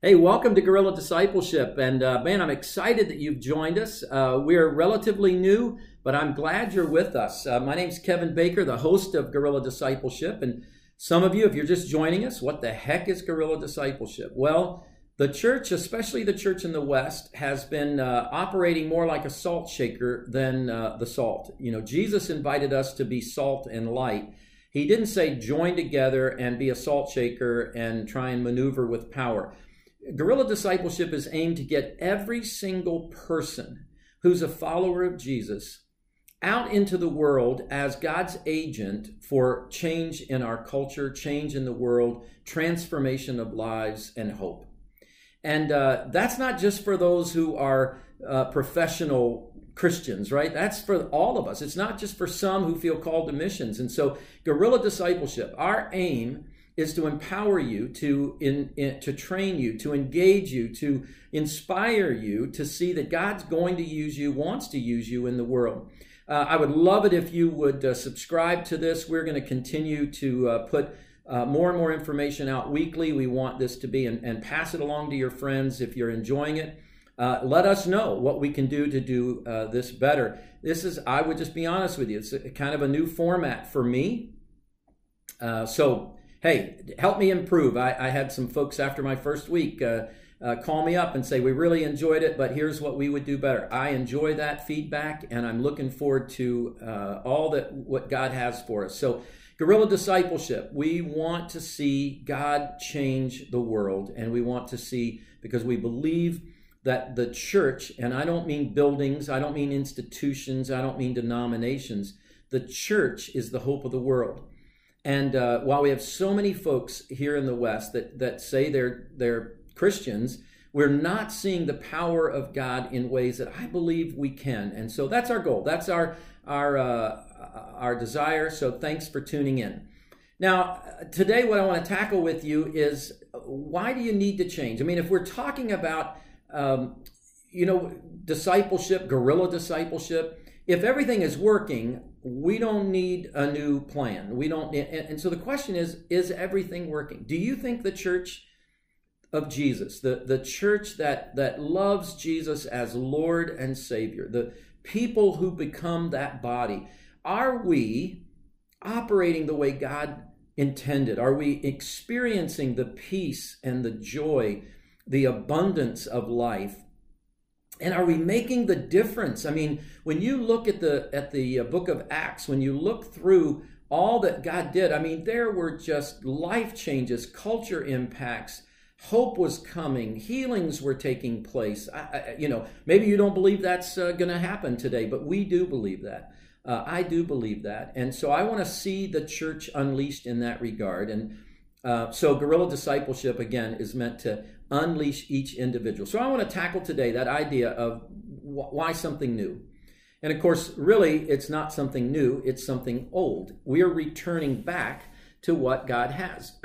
Hey, welcome to Guerrilla Discipleship. And uh, man, I'm excited that you've joined us. Uh, we're relatively new, but I'm glad you're with us. Uh, my name's Kevin Baker, the host of Guerrilla Discipleship. And some of you, if you're just joining us, what the heck is Guerrilla Discipleship? Well, the church, especially the church in the West, has been uh, operating more like a salt shaker than uh, the salt. You know, Jesus invited us to be salt and light. He didn't say join together and be a salt shaker and try and maneuver with power. Guerrilla discipleship is aimed to get every single person who's a follower of Jesus out into the world as God's agent for change in our culture, change in the world, transformation of lives, and hope. And uh, that's not just for those who are uh, professional Christians, right? That's for all of us. It's not just for some who feel called to missions. And so, guerrilla discipleship, our aim is to empower you, to in, in, to train you, to engage you, to inspire you to see that God's going to use you, wants to use you in the world. Uh, I would love it if you would uh, subscribe to this. We're going to continue to uh, put uh, more and more information out weekly. We want this to be and, and pass it along to your friends if you're enjoying it. Uh, let us know what we can do to do uh, this better. This is, I would just be honest with you, it's a, kind of a new format for me. so hey, help me improve. I, I had some folks after my first week uh, uh, call me up and say, we really enjoyed it, but here's what we would do better. I enjoy that feedback, and I'm looking forward to uh, all that what God has for us. So, guerrilla discipleship, we want to see God change the world, and we want to see because we believe that the church, and I don't mean buildings, I don't mean institutions, I don't mean denominations. The church is the hope of the world. And uh, while we have so many folks here in the West that, that say they're, they're Christians, we're not seeing the power of God in ways that I believe we can. And so that's our goal. That's our, our, uh, our desire. So thanks for tuning in. Now, today, what I want to tackle with you is why do you need to change? I mean, if we're talking about, um, you know, discipleship, guerrilla discipleship, if everything is working, we don't need a new plan. We don't, and, so the question is: Is everything working? Do you think the church of Jesus, the the church that that loves Jesus as Lord and Savior, the people who become that body, are we operating the way God intended? Are we experiencing the peace and the joy, the abundance of life and are we making the difference? I mean when you look at the at the uh, book of acts when you look through all that god did i mean there were just life changes culture impacts hope was coming healings were taking place. I, I, you know maybe you don't believe that's uh, going to happen today but we do believe that. Uh, i do believe that. And so i want to see the church unleashed in that regard. And uh, so guerrilla discipleship again is meant to unleash each individual. So I want to tackle today that idea of why something new. And of course, really, it's not something new, it's something old. We are returning back to what God has.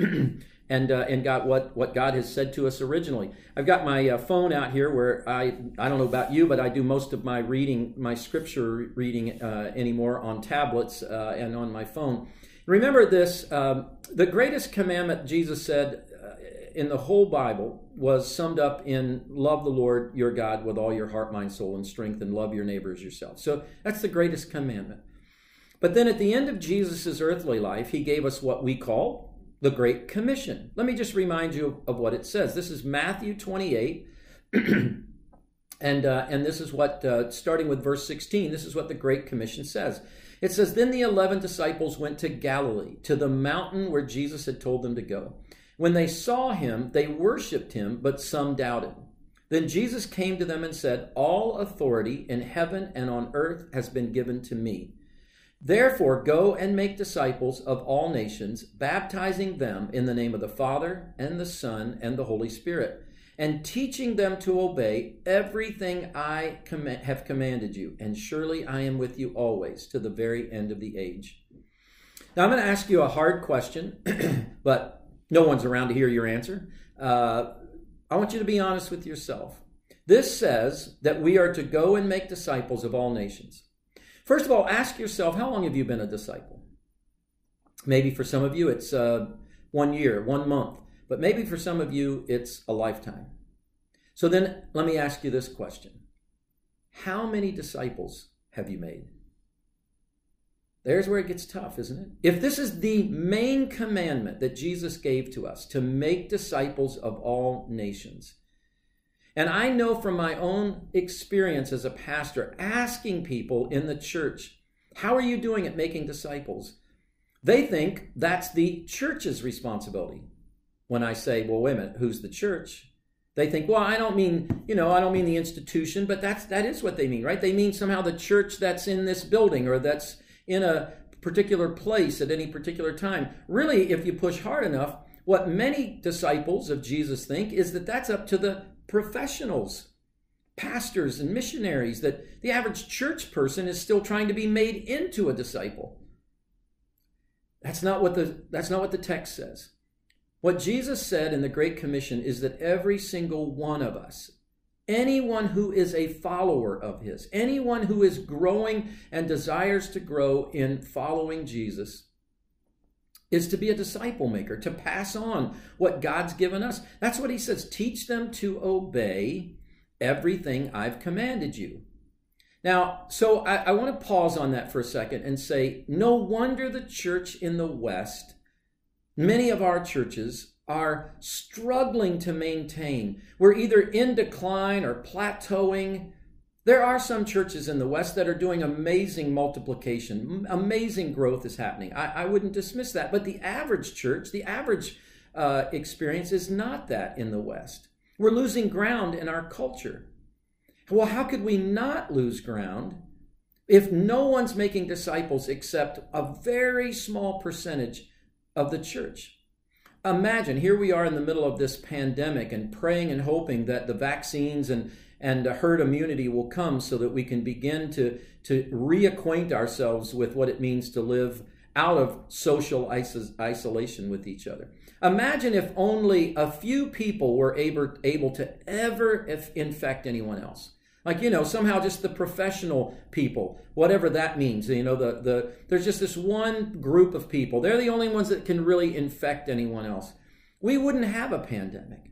and uh, and God what what God has said to us originally. I've got my uh, phone out here where I I don't know about you, but I do most of my reading, my scripture reading uh, anymore on tablets uh, and on my phone. Remember this: um, the greatest commandment Jesus said in the whole Bible was summed up in love the Lord your God with all your heart, mind, soul, and strength, and love your neighbor as yourself. So that's the greatest commandment. But then at the end of Jesus' earthly life, he gave us what we call the Great Commission. Let me just remind you of what it says. This is Matthew 28. and, uh, and this is what, uh, starting with verse 16, this is what the Great Commission says. It says, Then the eleven disciples went to Galilee, to the mountain where Jesus had told them to go. When they saw him, they worshiped him, but some doubted. Then Jesus came to them and said, All authority in heaven and on earth has been given to me. Therefore, go and make disciples of all nations, baptizing them in the name of the Father, and the Son, and the Holy Spirit, and teaching them to obey everything I com- have commanded you. And surely I am with you always to the very end of the age. Now, I'm going to ask you a hard question, but no one's around to hear your answer. Uh, I want you to be honest with yourself. This says that we are to go and make disciples of all nations. First of all, ask yourself how long have you been a disciple? Maybe for some of you it's uh, one year, one month. But but maybe for some of you, it's a lifetime. So then let me ask you this question How many disciples have you made? There's where it gets tough, isn't it? If this is the main commandment that Jesus gave to us to make disciples of all nations, and I know from my own experience as a pastor, asking people in the church, how are you doing at making disciples? They think that's the church's responsibility. When I say, well, wait a minute, who's the church? They think, well, I don't mean, you know, I don't mean the institution, but that's that is what they mean, right? They mean somehow the church that's in this building or that's in a particular place at any particular time. Really, if you push hard enough, what many disciples of Jesus think is that that's up to the professionals, pastors and missionaries, that the average church person is still trying to be made into a disciple. That's not what the that's not what the text says. What Jesus said in the Great Commission is that every single one of us, anyone who is a follower of his, anyone who is growing and desires to grow in following Jesus, is to be a disciple maker, to pass on what God's given us. That's what he says. Teach them to obey everything I've commanded you. Now, so I, I want to pause on that for a second and say, no wonder the church in the West, many of our churches, are struggling to maintain. We're either in decline or plateauing there are some churches in the West that are doing amazing multiplication, amazing growth is happening. I, I wouldn't dismiss that. But the average church, the average uh, experience is not that in the West. We're losing ground in our culture. Well, how could we not lose ground if no one's making disciples except a very small percentage of the church? Imagine here we are in the middle of this pandemic and praying and hoping that the vaccines and and herd immunity will come so that we can begin to, to reacquaint ourselves with what it means to live out of social isolation with each other. Imagine if only a few people were able, able to ever infect anyone else. Like, you know, somehow just the professional people, whatever that means. You know, the, the there's just this one group of people. They're the only ones that can really infect anyone else. We wouldn't have a pandemic.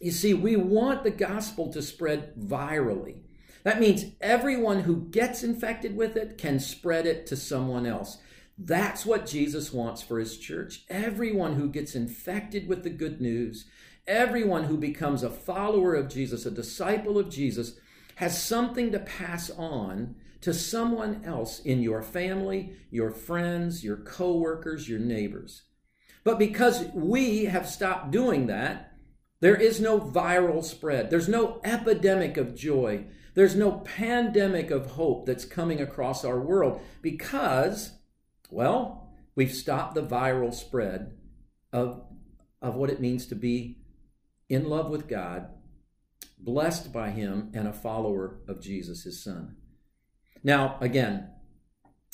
You see, we want the gospel to spread virally. That means everyone who gets infected with it can spread it to someone else. That's what Jesus wants for his church. Everyone who gets infected with the good news, everyone who becomes a follower of Jesus, a disciple of Jesus, has something to pass on to someone else in your family, your friends, your coworkers, your neighbors. But because we have stopped doing that, there is no viral spread. There's no epidemic of joy. There's no pandemic of hope that's coming across our world because, well, we've stopped the viral spread of, of what it means to be in love with God, blessed by Him, and a follower of Jesus, His Son. Now, again,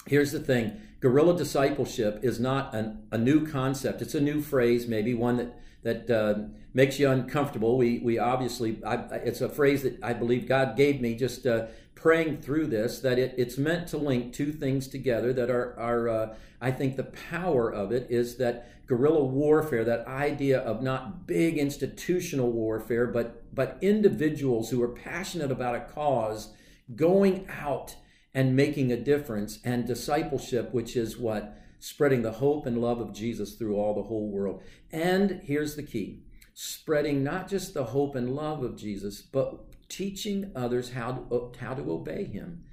here's the thing guerrilla discipleship is not an, a new concept, it's a new phrase, maybe one that that uh, makes you uncomfortable. We we obviously I, it's a phrase that I believe God gave me just uh, praying through this that it, it's meant to link two things together that are are uh, I think the power of it is that guerrilla warfare that idea of not big institutional warfare but but individuals who are passionate about a cause going out and making a difference and discipleship which is what spreading the hope and love of Jesus through all the whole world. And here's the key spreading not just the hope and love of Jesus, but teaching others how to, how to obey him.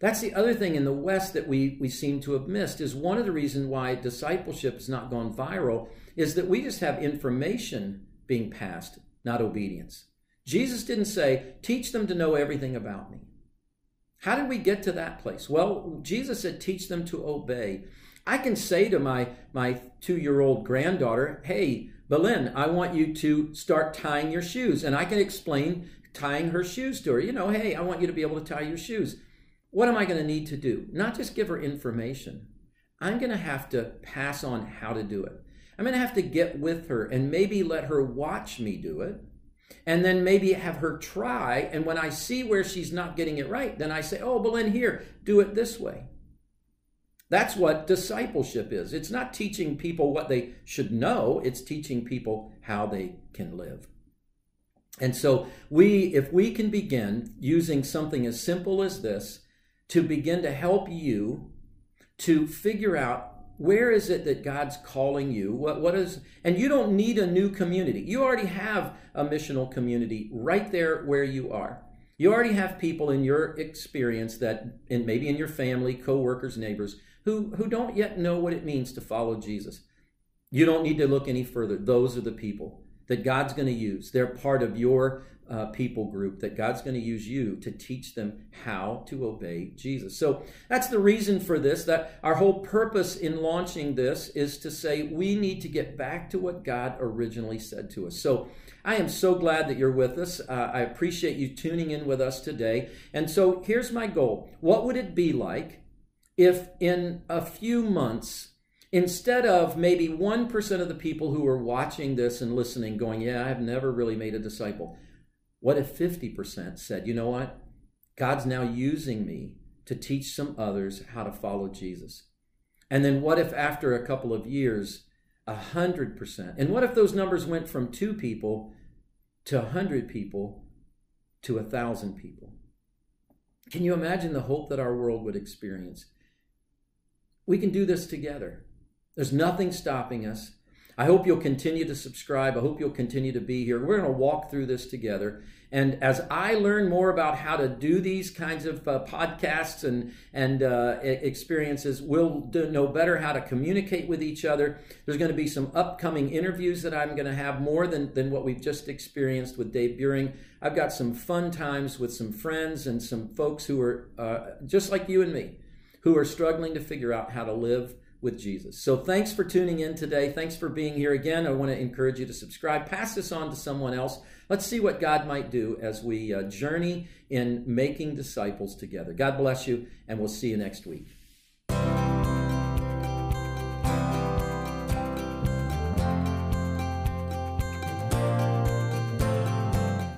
That's the other thing in the West that we, we seem to have missed is one of the reasons why discipleship has not gone viral is that we just have information being passed, not obedience. Jesus didn't say, teach them to know everything about me. How did we get to that place? Well, Jesus said, teach them to obey. I can say to my, my two year old granddaughter, hey, Belen, I want you to start tying your shoes. And I can explain tying her shoes to her. You know, hey, I want you to be able to tie your shoes. What am I going to need to do? Not just give her information. I'm going to have to pass on how to do it. I'm going to have to get with her and maybe let her watch me do it. And then maybe have her try. And when I see where she's not getting it right, then I say, oh, Belen, here, do it this way. That's what discipleship is. It's not teaching people what they should know, it's teaching people how they can live. And so we if we can begin using something as simple as this to begin to help you to figure out where is it that God's calling you? What, what is, and you don't need a new community. You already have a missional community right there where you are. You already have people in your experience that, and maybe in your family, co-workers, neighbors, who, who don't yet know what it means to follow Jesus. You don't need to look any further. Those are the people that God's going to use. They're part of your uh, people group that God's going to use you to teach them how to obey Jesus. So that's the reason for this. That our whole purpose in launching this is to say we need to get back to what God originally said to us. So I am so glad that you're with us. Uh, I appreciate you tuning in with us today. And so here's my goal What would it be like if in a few months, Instead of maybe 1% of the people who are watching this and listening going, Yeah, I've never really made a disciple. What if 50% said, You know what? God's now using me to teach some others how to follow Jesus. And then what if after a couple of years, 100%? And what if those numbers went from two people to 100 people to 1,000 people? Can you imagine the hope that our world would experience? We can do this together. There's nothing stopping us. I hope you'll continue to subscribe. I hope you'll continue to be here. We're going to walk through this together. And as I learn more about how to do these kinds of uh, podcasts and and uh, experiences, we'll do, know better how to communicate with each other. There's going to be some upcoming interviews that I'm going to have more than than what we've just experienced with Dave Buehring. I've got some fun times with some friends and some folks who are uh, just like you and me, who are struggling to figure out how to live with Jesus. So thanks for tuning in today. Thanks for being here again. I want to encourage you to subscribe. Pass this on to someone else. Let's see what God might do as we uh, journey in making disciples together. God bless you, and we'll see you next week.